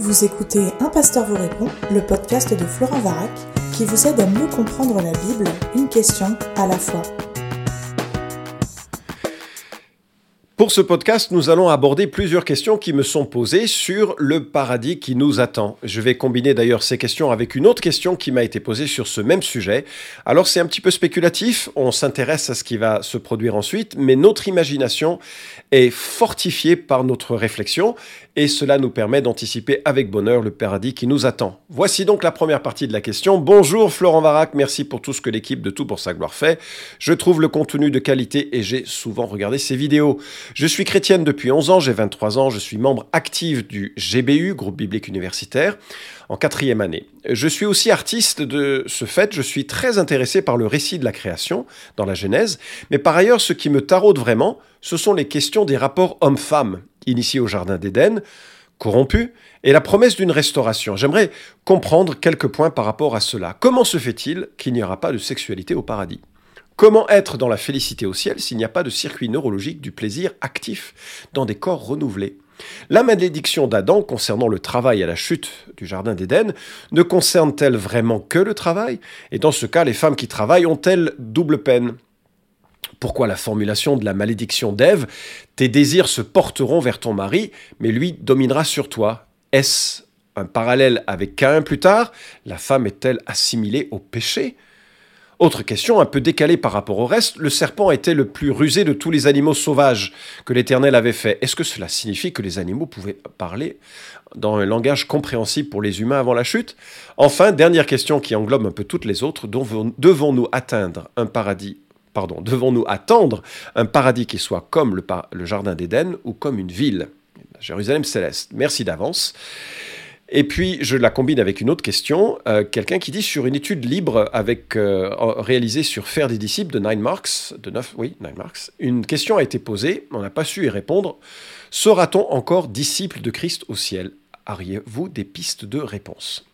Vous écoutez Un pasteur vous répond, le podcast de Florent Varac, qui vous aide à mieux comprendre la Bible, une question à la fois. Pour ce podcast, nous allons aborder plusieurs questions qui me sont posées sur le paradis qui nous attend. Je vais combiner d'ailleurs ces questions avec une autre question qui m'a été posée sur ce même sujet. Alors c'est un petit peu spéculatif, on s'intéresse à ce qui va se produire ensuite, mais notre imagination est fortifiée par notre réflexion et cela nous permet d'anticiper avec bonheur le paradis qui nous attend. Voici donc la première partie de la question. Bonjour Florent Varac, merci pour tout ce que l'équipe de Tout pour sa gloire fait. Je trouve le contenu de qualité et j'ai souvent regardé ces vidéos. Je suis chrétienne depuis 11 ans, j'ai 23 ans, je suis membre actif du GBU, groupe biblique universitaire, en quatrième année. Je suis aussi artiste de ce fait, je suis très intéressé par le récit de la création dans la Genèse, mais par ailleurs ce qui me taraude vraiment, ce sont les questions des rapports hommes-femmes initiés au Jardin d'Éden, corrompus, et la promesse d'une restauration. J'aimerais comprendre quelques points par rapport à cela. Comment se fait-il qu'il n'y aura pas de sexualité au paradis? Comment être dans la félicité au ciel s'il n'y a pas de circuit neurologique du plaisir actif dans des corps renouvelés? La malédiction d'Adam concernant le travail à la chute du Jardin d'Éden ne concerne-t-elle vraiment que le travail? Et dans ce cas, les femmes qui travaillent ont-elles double peine? Pourquoi la formulation de la malédiction d'Ève Tes désirs se porteront vers ton mari, mais lui dominera sur toi. Est-ce un parallèle avec Caïn plus tard? La femme est-elle assimilée au péché? Autre question, un peu décalée par rapport au reste, le serpent était le plus rusé de tous les animaux sauvages que l'Éternel avait fait. Est-ce que cela signifie que les animaux pouvaient parler dans un langage compréhensible pour les humains avant la chute? Enfin, dernière question qui englobe un peu toutes les autres, devons-nous atteindre un paradis pardon, devons-nous attendre un paradis qui soit comme le, le jardin d'Éden ou comme une ville? Jérusalem céleste. Merci d'avance. Et puis, je la combine avec une autre question. Euh, quelqu'un qui dit sur une étude libre euh, réalisée sur Faire des disciples de Nine Marks, de 9, oui, Nine Marks, une question a été posée, on n'a pas su y répondre. Sera-t-on encore disciple de Christ au ciel? Auriez-vous des pistes de réponse?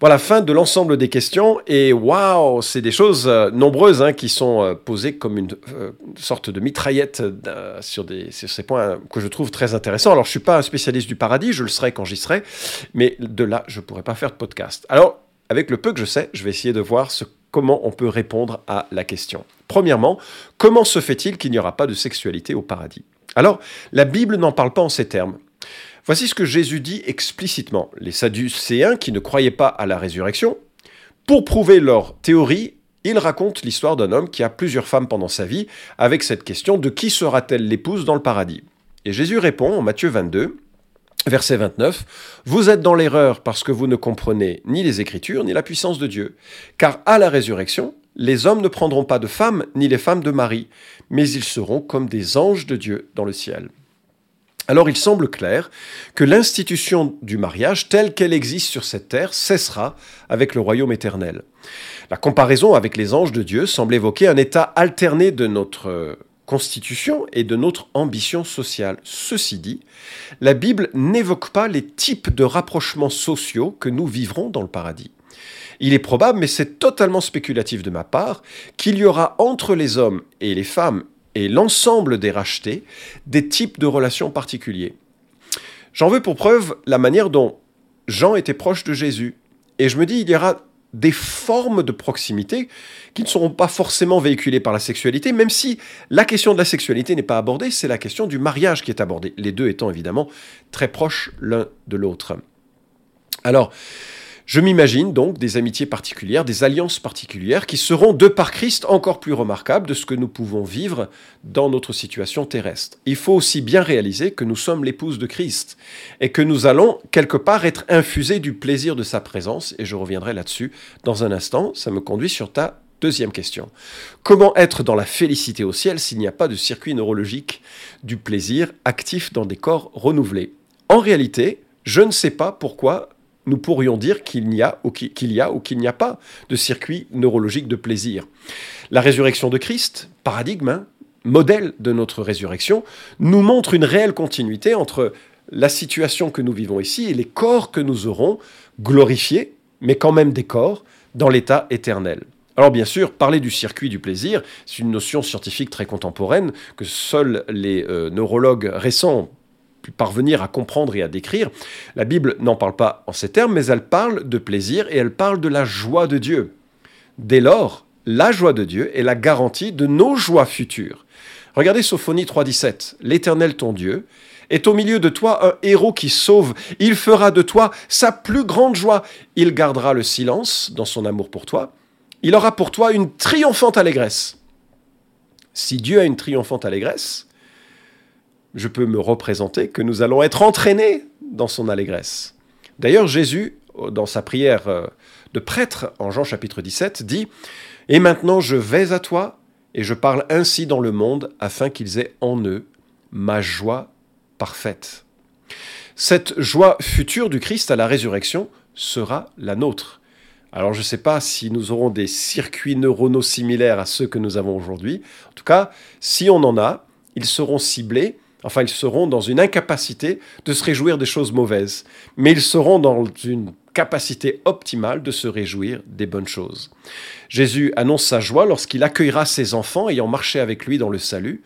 Voilà, fin de l'ensemble des questions. Et waouh, c'est des choses euh, nombreuses hein, qui sont euh, posées comme une euh, sorte de mitraillette sur, ces points que je trouve très intéressants. Alors, je ne suis pas un spécialiste du paradis, je le serai quand j'y serai, mais de là, je ne pourrais pas faire de podcast. Alors, avec le peu que je sais, je vais essayer de voir comment on peut répondre à la question. Premièrement, comment se fait-il qu'il n'y aura pas de sexualité au paradis? Alors, la Bible n'en parle pas en ces termes. Voici ce que Jésus dit explicitement. Les Sadducéens qui ne croyaient pas à la résurrection, pour prouver leur théorie, ils racontent l'histoire d'un homme qui a plusieurs femmes pendant sa vie, avec cette question de qui sera-t-elle l'épouse dans le paradis Et Jésus répond en Matthieu 22, Verset 29, Vous êtes dans l'erreur parce que vous ne comprenez ni les Écritures ni la puissance de Dieu. Car à la résurrection, les hommes ne prendront pas de femmes ni les femmes de mari, mais ils seront comme des anges de Dieu dans le ciel. Alors il semble clair que l'institution du mariage telle qu'elle existe sur cette terre cessera avec le royaume éternel. La comparaison avec les anges de Dieu semble évoquer un état alterné de notre constitution et de notre ambition sociale. Ceci dit, la Bible n'évoque pas les types de rapprochements sociaux que nous vivrons dans le paradis. Il est probable, mais c'est totalement spéculatif de ma part, qu'il y aura entre les hommes et les femmes et l'ensemble des rachetés des types de relations particuliers. J'en veux pour preuve la manière dont Jean était proche de Jésus. Et je me dis, il y aura des formes de proximité qui ne seront pas forcément véhiculées par la sexualité, même si la question de la sexualité n'est pas abordée, c'est la question du mariage qui est abordée, les deux étant évidemment très proches l'un de l'autre. Alors, je m'imagine donc des amitiés particulières, des alliances particulières qui seront, de par Christ, encore plus remarquables de ce que nous pouvons vivre dans notre situation terrestre. Il faut aussi bien réaliser que nous sommes l'épouse de Christ et que nous allons quelque part être infusés du plaisir de sa présence, et je reviendrai là-dessus dans un instant. Ça me conduit sur ta Deuxième question. Comment être dans la félicité au ciel s'il n'y a pas de circuit neurologique du plaisir actif dans des corps renouvelés? En réalité, je ne sais pas pourquoi nous pourrions dire qu'il n'y a ou qu'il y a ou qu'il n'y a pas de circuit neurologique de plaisir. La résurrection de Christ, paradigme, hein, modèle de notre résurrection, nous montre une réelle continuité entre la situation que nous vivons ici et les corps que nous aurons glorifiés, mais quand même des corps, dans l'état éternel. Alors bien sûr, parler du circuit du plaisir, c'est une notion scientifique très contemporaine que seuls les euh, neurologues récents pu parvenir à comprendre et à décrire. La Bible n'en parle pas en ces termes, mais elle parle de plaisir et elle parle de la joie de Dieu. Dès lors, la joie de Dieu est la garantie de nos joies futures. Regardez Sophonie 3.17. L'Éternel ton Dieu est au milieu de toi un héros qui sauve. Il fera de toi sa plus grande joie. Il gardera le silence dans son amour pour toi. Il aura pour toi une triomphante allégresse. Si Dieu a une triomphante allégresse, je peux me représenter que nous allons être entraînés dans son allégresse. D'ailleurs, Jésus, dans sa prière euh, de prêtre en Jean chapitre 17, dit Et maintenant je vais à toi, et je parle ainsi dans le monde, afin qu'ils aient en eux ma joie parfaite. Cette joie future du Christ à la résurrection sera la nôtre. Alors je ne sais pas si nous aurons des circuits neuronaux similaires à ceux que nous avons aujourd'hui. En tout cas, si on en a, ils seront ciblés Enfin, ils seront dans une incapacité de se réjouir des choses mauvaises, mais ils seront dans une capacité optimale de se réjouir des bonnes choses. Jésus annonce sa joie lorsqu'il accueillera ses enfants ayant marché avec lui dans le salut.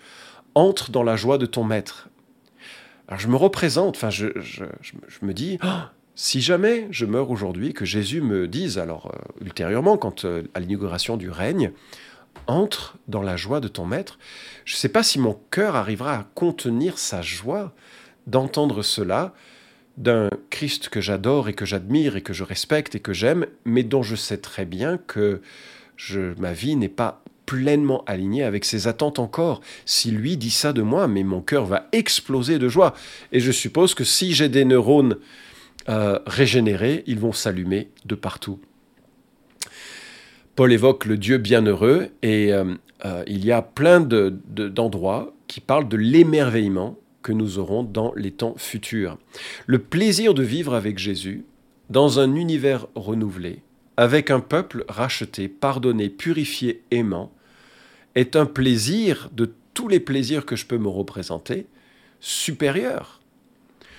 Entre dans la joie de ton maître. Alors je me représente, enfin je, me dis, oh, si jamais je meurs aujourd'hui, que Jésus me dise, alors euh, ultérieurement, quand euh, à l'inauguration du règne, entre dans la joie de ton maître, je ne sais pas si mon cœur arrivera à contenir sa joie d'entendre cela d'un Christ que j'adore et que j'admire et que je respecte et que j'aime, mais dont je sais très bien que ma vie n'est pas pleinement alignée avec ses attentes encore. Si lui dit ça de moi, mais mon cœur va exploser de joie. Et je suppose que si j'ai des neurones euh, régénérés, ils vont s'allumer de partout. Paul évoque le Dieu bienheureux et euh, euh, il y a plein d'endroits qui parlent de l'émerveillement que nous aurons dans les temps futurs. Le plaisir de vivre avec Jésus dans un univers renouvelé, avec un peuple racheté, pardonné, purifié, aimant, est un plaisir de tous les plaisirs que je peux me représenter supérieur.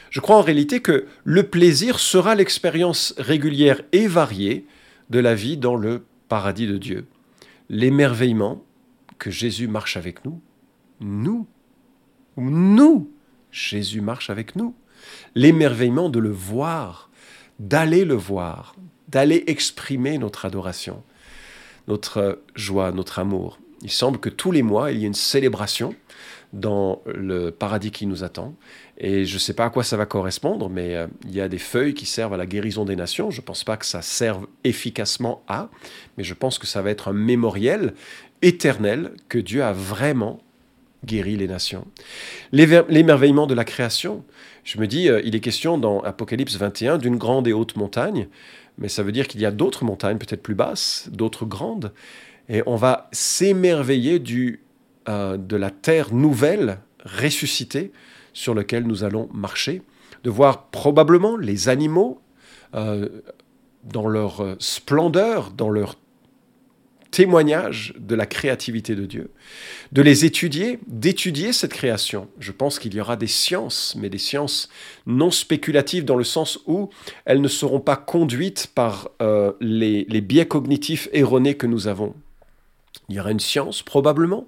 Je crois en réalité que le plaisir sera l'expérience régulière et variée de la vie dans le paradis de Dieu. L'émerveillement que Jésus marche avec nous, nous, nous, Jésus marche avec nous. L'émerveillement de le voir, d'aller le voir, d'aller exprimer notre adoration, notre joie, notre amour. Il semble que tous les mois, il y ait une célébration dans le paradis qui nous attend. Et je ne sais pas à quoi ça va correspondre, mais euh, il y a des feuilles qui servent à la guérison des nations. Je ne pense pas que ça serve efficacement à, mais je pense que ça va être un mémoriel éternel que Dieu a vraiment guéri les nations. L'émerveillement de la création. Je me dis, euh, il est question dans Apocalypse 21 d'une grande et haute montagne, mais ça veut dire qu'il y a d'autres montagnes peut-être plus basses, d'autres grandes, et on va s'émerveiller du euh, de la terre nouvelle, ressuscitée, sur lequel nous allons marcher, de voir probablement les animaux euh, dans leur euh, splendeur, dans leur témoignage de la créativité de Dieu, de les étudier, d'étudier cette création. Je pense qu'il y aura des sciences, mais des sciences non spéculatives dans le sens où elles ne seront pas conduites par les biais cognitifs erronés que nous avons. Il y aura une science probablement,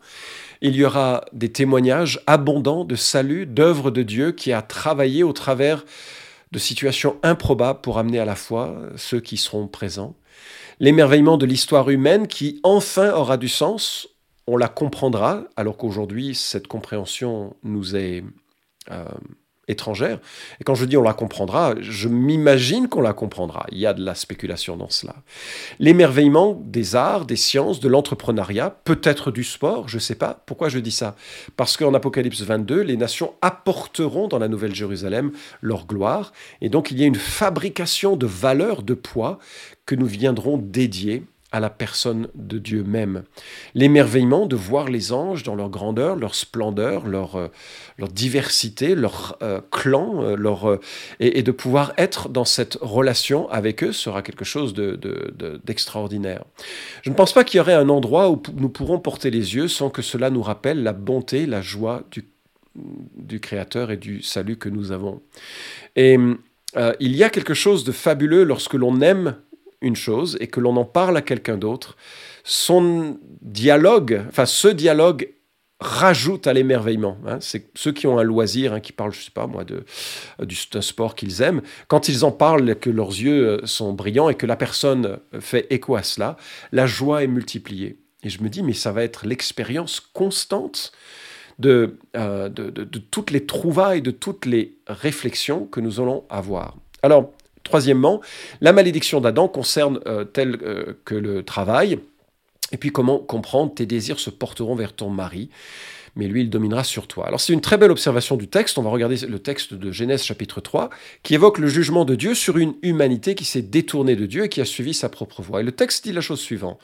il y aura des témoignages abondants de salut, d'œuvres de Dieu qui a travaillé au travers de situations improbables pour amener à la foi ceux qui seront présents. L'émerveillement de l'histoire humaine qui enfin aura du sens, on la comprendra, alors qu'aujourd'hui cette compréhension nous est euh, étrangère. Et quand je dis on la comprendra, je m'imagine qu'on la comprendra. Il y a de la spéculation dans cela. L'émerveillement des arts, des sciences, de l'entrepreneuriat, peut-être du sport, je ne sais pas. Pourquoi je dis ça? Parce qu'en Apocalypse 22, les nations apporteront dans la Nouvelle Jérusalem leur gloire. Et donc il y a une fabrication de valeurs, de poids, que nous viendrons dédier à la personne de Dieu même. L'émerveillement de voir les anges dans leur grandeur, leur splendeur, leur, euh, diversité, leur euh, clan, euh, leur, et, de pouvoir être dans cette relation avec eux sera quelque chose d'extraordinaire. De, Je ne pense pas qu'il y aurait un endroit où nous pourrons porter les yeux sans que cela nous rappelle la bonté, la joie du Créateur et du salut que nous avons. Et il y a quelque chose de fabuleux lorsque l'on aime une chose et que l'on en parle à quelqu'un d'autre, son dialogue, enfin ce dialogue rajoute à l'émerveillement. Hein. C'est ceux qui ont un loisir, hein, qui parlent, je sais pas moi, de, d'un sport qu'ils aiment. Quand ils en parlent, que leurs yeux sont brillants et que la personne fait écho à cela, la joie est multipliée. Et je me dis, mais ça va être l'expérience constante de, de, de, toutes les trouvailles, de toutes les réflexions que nous allons avoir. Alors, troisièmement, la malédiction d'Adam concerne tel que le travail. Et puis comment comprendre tes désirs se porteront vers ton mari, mais lui il dominera sur toi. Alors c'est une très belle observation du texte, on va regarder le texte de Genèse chapitre 3, qui évoque le jugement de Dieu sur une humanité qui s'est détournée de Dieu et qui a suivi sa propre voie. Et le texte dit la chose suivante.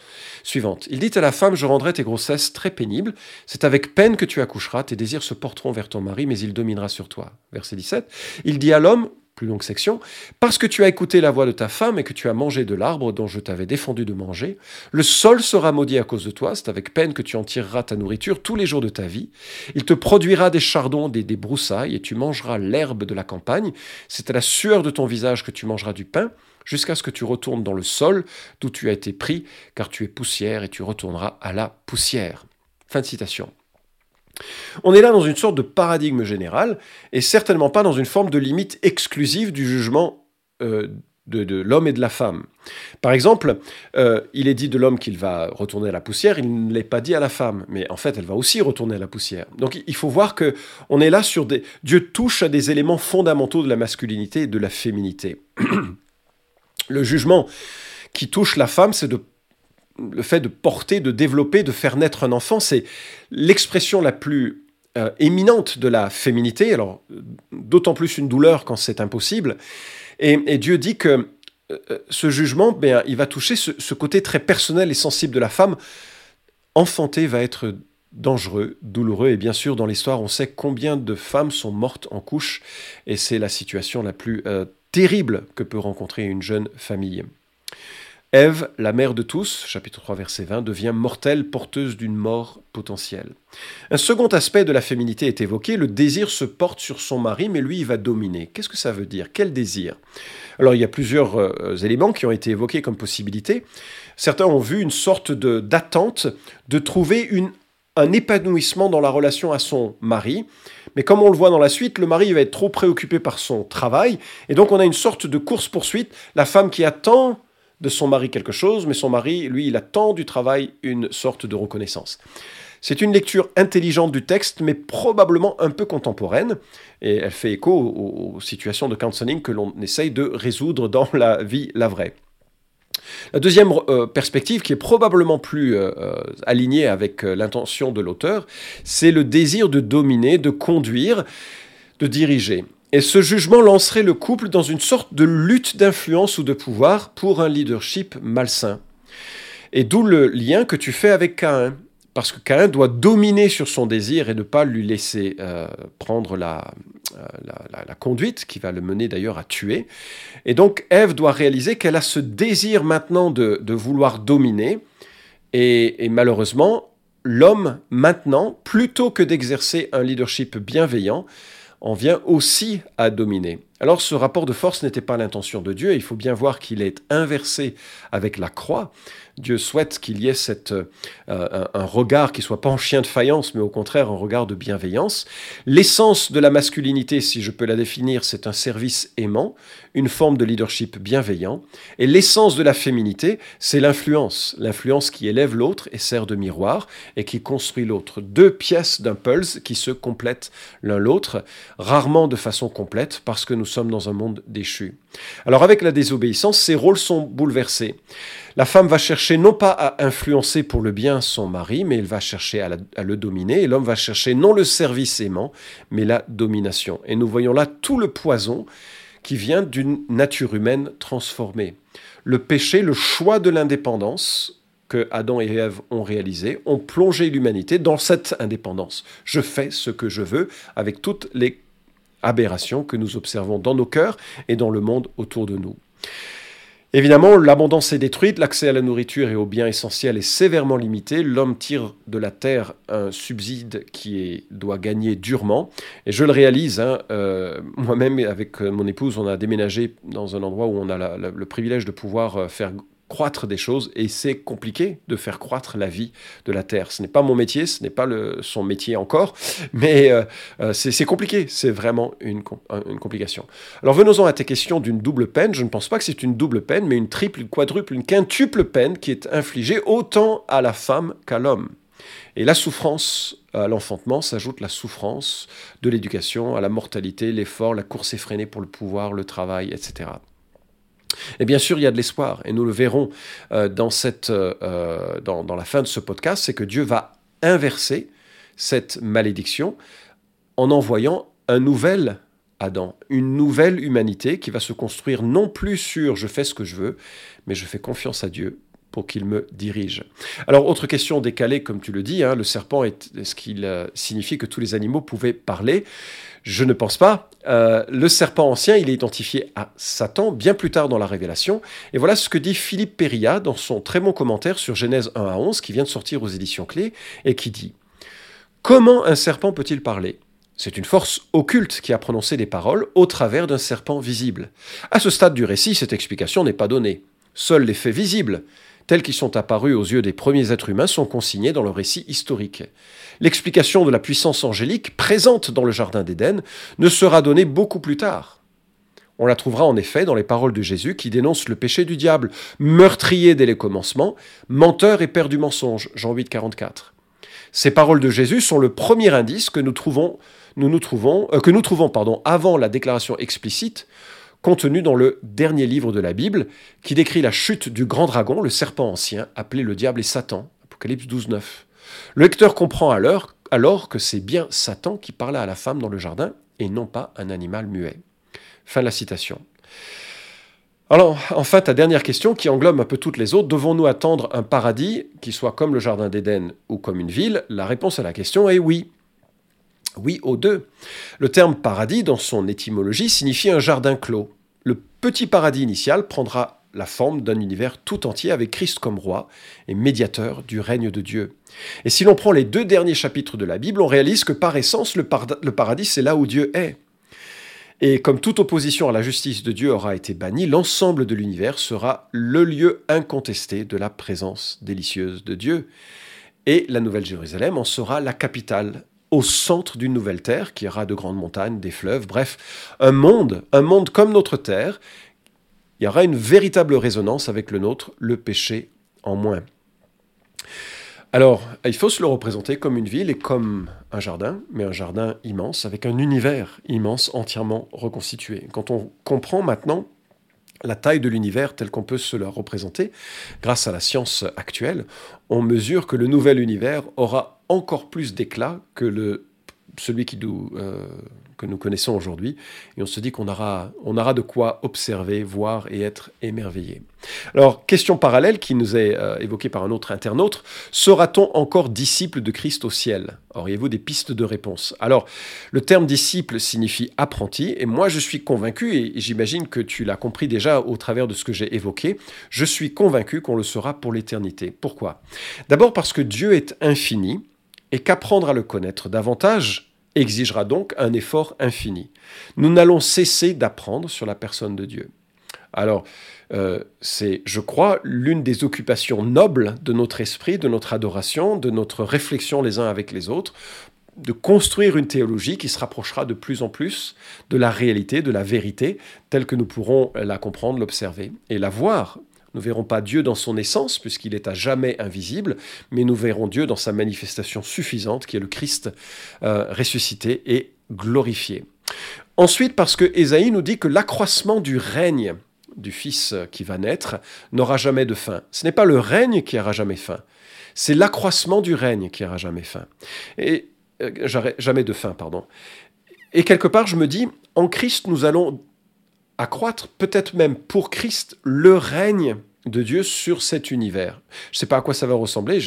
suivante. Il dit à la femme, je rendrai tes grossesses très pénibles, c'est avec peine que tu accoucheras, tes désirs se porteront vers ton mari, mais il dominera sur toi. Verset 17. Il dit à l'homme, plus longue section, parce que tu as écouté la voix de ta femme et que tu as mangé de l'arbre dont je t'avais défendu de manger, le sol sera maudit à cause de toi, c'est avec peine que tu en tireras ta nourriture tous les jours de ta vie. Il te produira des chardons, des, des broussailles, et tu mangeras l'herbe de la campagne. C'est à la sueur de ton visage que tu mangeras du pain, jusqu'à ce que tu retournes dans le sol d'où tu as été pris, car tu es poussière et tu retourneras à la poussière. Fin de citation. On est là dans une sorte de paradigme général, et certainement pas dans une forme de limite exclusive du jugement euh, de, l'homme et de la femme. Par exemple, euh, il est dit de l'homme qu'il va retourner à la poussière, il ne l'est pas dit à la femme, mais en fait, elle va aussi retourner à la poussière. Donc il faut voir que on est là sur des... Dieu touche à des éléments fondamentaux de la masculinité et de la féminité. Le jugement qui touche la femme, c'est de le fait de porter, de développer, de faire naître un enfant, c'est l'expression la plus euh, éminente de la féminité, alors d'autant plus une douleur quand c'est impossible. Et, Dieu dit que euh, ce jugement, ben, il va toucher ce, côté très personnel et sensible de la femme. Enfanter va être dangereux, douloureux, et bien sûr, dans l'histoire, on sait combien de femmes sont mortes en couche, et c'est la situation la plus euh, terrible que peut rencontrer une jeune famille. Ève, la mère de tous, chapitre 3 verset 20, devient mortelle, porteuse d'une mort potentielle. Un second aspect de la féminité est évoqué, le désir se porte sur son mari, mais lui il va dominer. Qu'est-ce que ça veut dire? Quel désir? Alors il y a plusieurs euh, éléments qui ont été évoqués comme possibilité. Certains ont vu une sorte d'attente de, trouver un épanouissement dans la relation à son mari. Mais comme on le voit dans la suite, le mari va être trop préoccupé par son travail, et donc on a une sorte de course-poursuite, la femme qui attend de son mari quelque chose, mais son mari, lui, il attend du travail une sorte de reconnaissance. C'est une lecture intelligente du texte, mais probablement un peu contemporaine, et elle fait écho aux, situations de counseling que l'on essaye de résoudre dans la vie, la vraie. La deuxième euh, perspective, qui est probablement plus euh, euh, alignée avec l'intention de l'auteur, c'est le désir de dominer, de conduire, de diriger. Et ce jugement lancerait le couple dans une sorte de lutte d'influence ou de pouvoir pour un leadership malsain. Et d'où le lien que tu fais avec Caïn. Parce que Caïn doit dominer sur son désir et ne pas lui laisser euh, prendre la, euh, la, conduite, qui va le mener d'ailleurs à tuer. Et donc Ève doit réaliser qu'elle a ce désir maintenant de, vouloir dominer. Et malheureusement, l'homme maintenant, plutôt que d'exercer un leadership bienveillant, en vient aussi à dominer. Alors ce rapport de force n'était pas l'intention de Dieu, il faut bien voir qu'il est inversé avec la croix. Dieu souhaite qu'il y ait euh, un, regard qui soit pas en chien de faïence, mais au contraire un regard de bienveillance. L'essence de la masculinité, si je peux la définir, c'est un service aimant, une forme de leadership bienveillant. Et l'essence de la féminité, c'est l'influence, l'influence qui élève l'autre et sert de miroir et qui construit l'autre. Deux pièces d'un pulse qui se complètent l'un l'autre, rarement de façon complète parce que nous sommes dans un monde déchu. Alors avec la désobéissance, ces rôles sont bouleversés. La femme va chercher non pas à influencer pour le bien son mari, mais elle va chercher à, le dominer, et l'homme va chercher non le service aimant, mais la domination. Et nous voyons là tout le poison qui vient d'une nature humaine transformée. Le péché, le choix de l'indépendance que Adam et Ève ont réalisé, ont plongé l'humanité dans cette indépendance. Je fais ce que je veux avec toutes les aberrations que nous observons dans nos cœurs et dans le monde autour de nous. Évidemment, l'abondance est détruite, l'accès à la nourriture et aux biens essentiels est sévèrement limité, l'homme tire de la terre un subside qui doit gagner durement, et je le réalise, hein, euh, moi-même avec mon épouse, on a déménagé dans un endroit où on a le privilège de pouvoir euh, faire croître des choses et c'est compliqué de faire croître la vie de la terre. Ce n'est pas mon métier, ce n'est pas son métier encore, mais euh, euh, c'est compliqué, c'est vraiment une, une, complication. Alors venons-en à tes questions d'une double peine. Je ne pense pas que c'est une double peine, mais une triple, une quadruple, une quintuple peine qui est infligée autant à la femme qu'à l'homme. Et la souffrance à l'enfantement s'ajoute la souffrance de l'éducation, à la mortalité, l'effort, la course effrénée pour le pouvoir, le travail, etc. Et bien sûr, il y a de l'espoir, et nous le verrons euh, dans, cette, euh, dans, dans la fin de ce podcast, c'est que Dieu va inverser cette malédiction en envoyant un nouvel Adam, une nouvelle humanité qui va se construire non plus sur je fais ce que je veux, mais je fais confiance à Dieu qu'il me dirige. Alors, autre question décalée, comme tu le dis, hein, le serpent, est-ce qu'il euh, signifie que tous les animaux pouvaient parler? Je ne pense pas. Euh, le serpent ancien, il est identifié à Satan bien plus tard dans la Révélation. Et voilà ce que dit Philippe Péria dans son très bon commentaire sur Genèse 1 à 11, qui vient de sortir aux éditions Clés, et qui dit Comment un serpent peut-il parler? C'est une force occulte qui a prononcé des paroles au travers d'un serpent visible. À ce stade du récit, cette explication n'est pas donnée. Seuls les faits visibles, tels qu'ils sont apparus aux yeux des premiers êtres humains, sont consignés dans le récit historique. L'explication de la puissance angélique présente dans le Jardin d'Éden ne sera donnée beaucoup plus tard. On la trouvera en effet dans les paroles de Jésus qui dénoncent le péché du diable, meurtrier dès les commencements, menteur et père du mensonge, Jean 8, 44. Ces paroles de Jésus sont le premier indice que nous trouvons, euh, que nous trouvons avant la déclaration explicite contenu dans le dernier livre de la Bible, qui décrit la chute du grand dragon, le serpent ancien, appelé le diable et Satan, Apocalypse 12, 9. Le lecteur comprend alors, alors que c'est bien Satan qui parla à la femme dans le jardin, et non pas un animal muet. Fin de la citation. Alors, enfin, ta dernière question, qui englobe un peu toutes les autres, devons-nous attendre un paradis qui soit comme le Jardin d'Éden ou comme une ville? La réponse à la question est oui. Oui aux deux. Le terme paradis, dans son étymologie, signifie un jardin clos. Le petit paradis initial prendra la forme d'un univers tout entier avec Christ comme roi et médiateur du règne de Dieu. Et si l'on prend les deux derniers chapitres de la Bible, on réalise que par essence, le, paradis, c'est là où Dieu est. Et comme toute opposition à la justice de Dieu aura été bannie, l'ensemble de l'univers sera le lieu incontesté de la présence délicieuse de Dieu. Et la Nouvelle Jérusalem en sera la capitale au centre d'une nouvelle terre qui aura de grandes montagnes, des fleuves, bref, un monde, un monde comme notre terre. Il y aura une véritable résonance avec le nôtre, le péché en moins. Alors, il faut se le représenter comme une ville et comme un jardin, mais un jardin immense, avec un univers immense, entièrement reconstitué. Quand on comprend maintenant la taille de l'univers tel qu'on peut se le représenter, grâce à la science actuelle, on mesure que le nouvel univers aura encore plus d'éclat que le, celui qui nous, euh, que nous connaissons aujourd'hui. Et on se dit qu'on aura, on aura de quoi observer, voir et être émerveillé. Alors, question parallèle qui nous est euh, évoquée par un autre internaute, sera-t-on encore disciple de Christ au ciel? Auriez-vous des pistes de réponse? Alors, le terme disciple signifie apprenti, et moi je suis convaincu, et j'imagine que tu l'as compris déjà au travers de ce que j'ai évoqué, je suis convaincu qu'on le sera pour l'éternité. Pourquoi? D'abord parce que Dieu est infini, et qu'apprendre à le connaître davantage exigera donc un effort infini. Nous n'allons cesser d'apprendre sur la personne de Dieu. Alors, euh, c'est, je crois, l'une des occupations nobles de notre esprit, de notre adoration, de notre réflexion les uns avec les autres, de construire une théologie qui se rapprochera de plus en plus de la réalité, de la vérité, telle que nous pourrons la comprendre, l'observer et la voir nous verrons pas Dieu dans son essence, puisqu'il est à jamais invisible, mais nous verrons Dieu dans sa manifestation suffisante, qui est le Christ euh, ressuscité et glorifié. Ensuite, parce que Ésaïe nous dit que l'accroissement du règne du Fils qui va naître n'aura jamais de fin. Ce n'est pas le règne qui aura jamais fin, c'est l'accroissement du règne qui aura jamais fin. Et euh, jamais de fin, pardon. Et quelque part, je me dis, en Christ, nous allons accroître, peut-être même pour Christ, le règne de Dieu sur cet univers. Je ne sais pas à quoi ça va ressembler,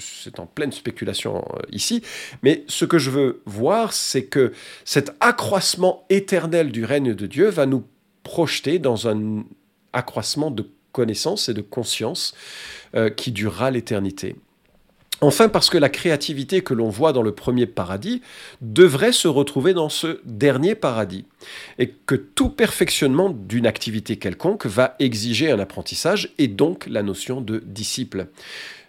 c'est en pleine spéculation euh, ici, mais ce que je veux voir, c'est que cet accroissement éternel du règne de Dieu va nous projeter dans un accroissement de connaissance et de conscience euh, qui durera l'éternité. Enfin, parce que la créativité que l'on voit dans le premier paradis devrait se retrouver dans ce dernier paradis, et que tout perfectionnement d'une activité quelconque va exiger un apprentissage et donc la notion de disciple.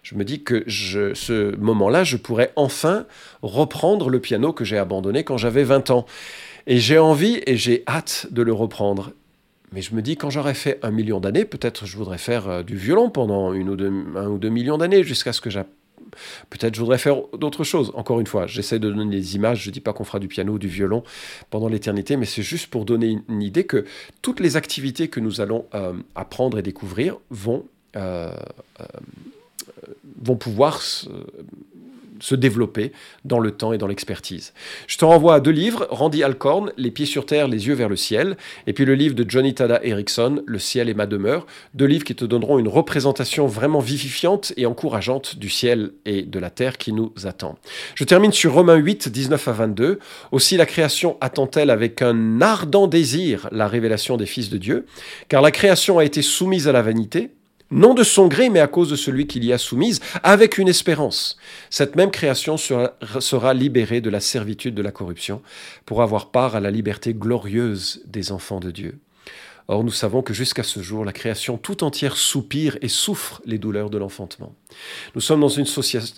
Je me dis que ce moment-là, je pourrais enfin reprendre le piano que j'ai abandonné quand j'avais 20 ans. Et j'ai envie et j'ai hâte de le reprendre. Mais je me dis, quand j'aurai fait un million d'années, peut-être je voudrais faire euh, du violon pendant un ou deux millions d'années jusqu'à ce que j'apprenne Peut-être je voudrais faire d'autres choses. Encore une fois, j'essaie de donner des images. Je ne dis pas qu'on fera du piano ou du violon pendant l'éternité, mais c'est juste pour donner une, idée que toutes les activités que nous allons euh, apprendre et découvrir vont, euh, euh, vont pouvoir se développer dans le temps et dans l'expertise. Je te renvoie à deux livres, Randy Alcorn, Les pieds sur terre, les yeux vers le ciel, et puis le livre de Johnny Tada Erickson, Le ciel est ma demeure, deux livres qui te donneront une représentation vraiment vivifiante et encourageante du ciel et de la terre qui nous attend. Je termine sur Romains 8, 19 à 22. Aussi la création attend-elle avec un ardent désir la révélation des fils de Dieu, car la création a été soumise à la vanité, non de son gré, mais à cause de celui qui l'y a soumise, avec une espérance. Cette même création sera, libérée de la servitude de la corruption, pour avoir part à la liberté glorieuse des enfants de Dieu. Or, nous savons que jusqu'à ce jour, la création tout entière soupire et souffre les douleurs de l'enfantement. Nous sommes dans une,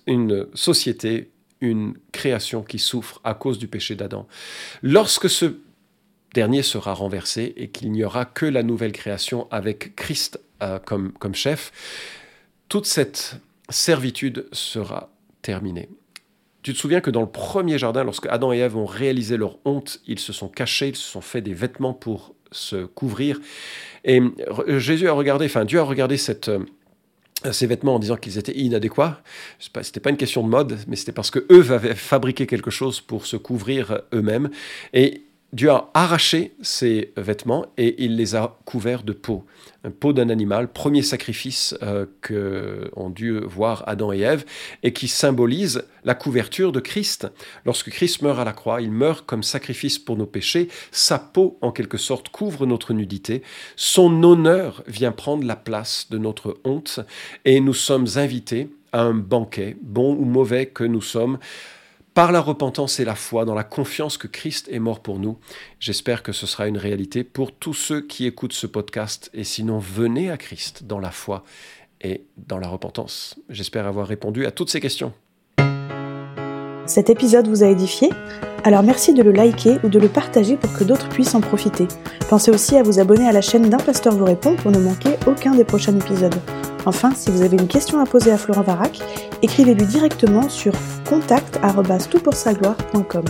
une société, une création qui souffre à cause du péché d'Adam. Lorsque ce dernier sera renversé et qu'il n'y aura que la nouvelle création avec Christ euh, comme, chef, toute cette servitude sera terminée. Tu te souviens que dans le premier jardin, lorsque Adam et Ève ont réalisé leur honte, ils se sont cachés, ils se sont fait des vêtements pour se couvrir. Et Jésus a regardé, enfin Dieu a regardé euh, ces vêtements en disant qu'ils étaient inadéquats. Ce n'était pas une question de mode, mais c'était parce que eux avaient fabriqué quelque chose pour se couvrir eux-mêmes. Et Dieu a arraché ces vêtements et il les a couverts de peau, peau d'un animal, premier sacrifice euh, que dû voir Adam et Ève, et qui symbolise la couverture de Christ. Lorsque Christ meurt à la croix, il meurt comme sacrifice pour nos péchés, sa peau en quelque sorte couvre notre nudité, son honneur vient prendre la place de notre honte, et nous sommes invités à un banquet, bon ou mauvais que nous sommes, par la repentance et la foi, dans la confiance que Christ est mort pour nous. J'espère que ce sera une réalité pour tous ceux qui écoutent ce podcast. Et sinon, venez à Christ dans la foi et dans la repentance. J'espère avoir répondu à toutes ces questions. Cet épisode vous a édifié? Alors merci de le liker ou de le partager pour que d'autres puissent en profiter. Pensez aussi à vous abonner à la chaîne d'un pasteur vous répond pour ne manquer aucun des prochains épisodes. Enfin, si vous avez une question à poser à Florent Varac, écrivez-lui directement sur contact.toutpoursagloire.com.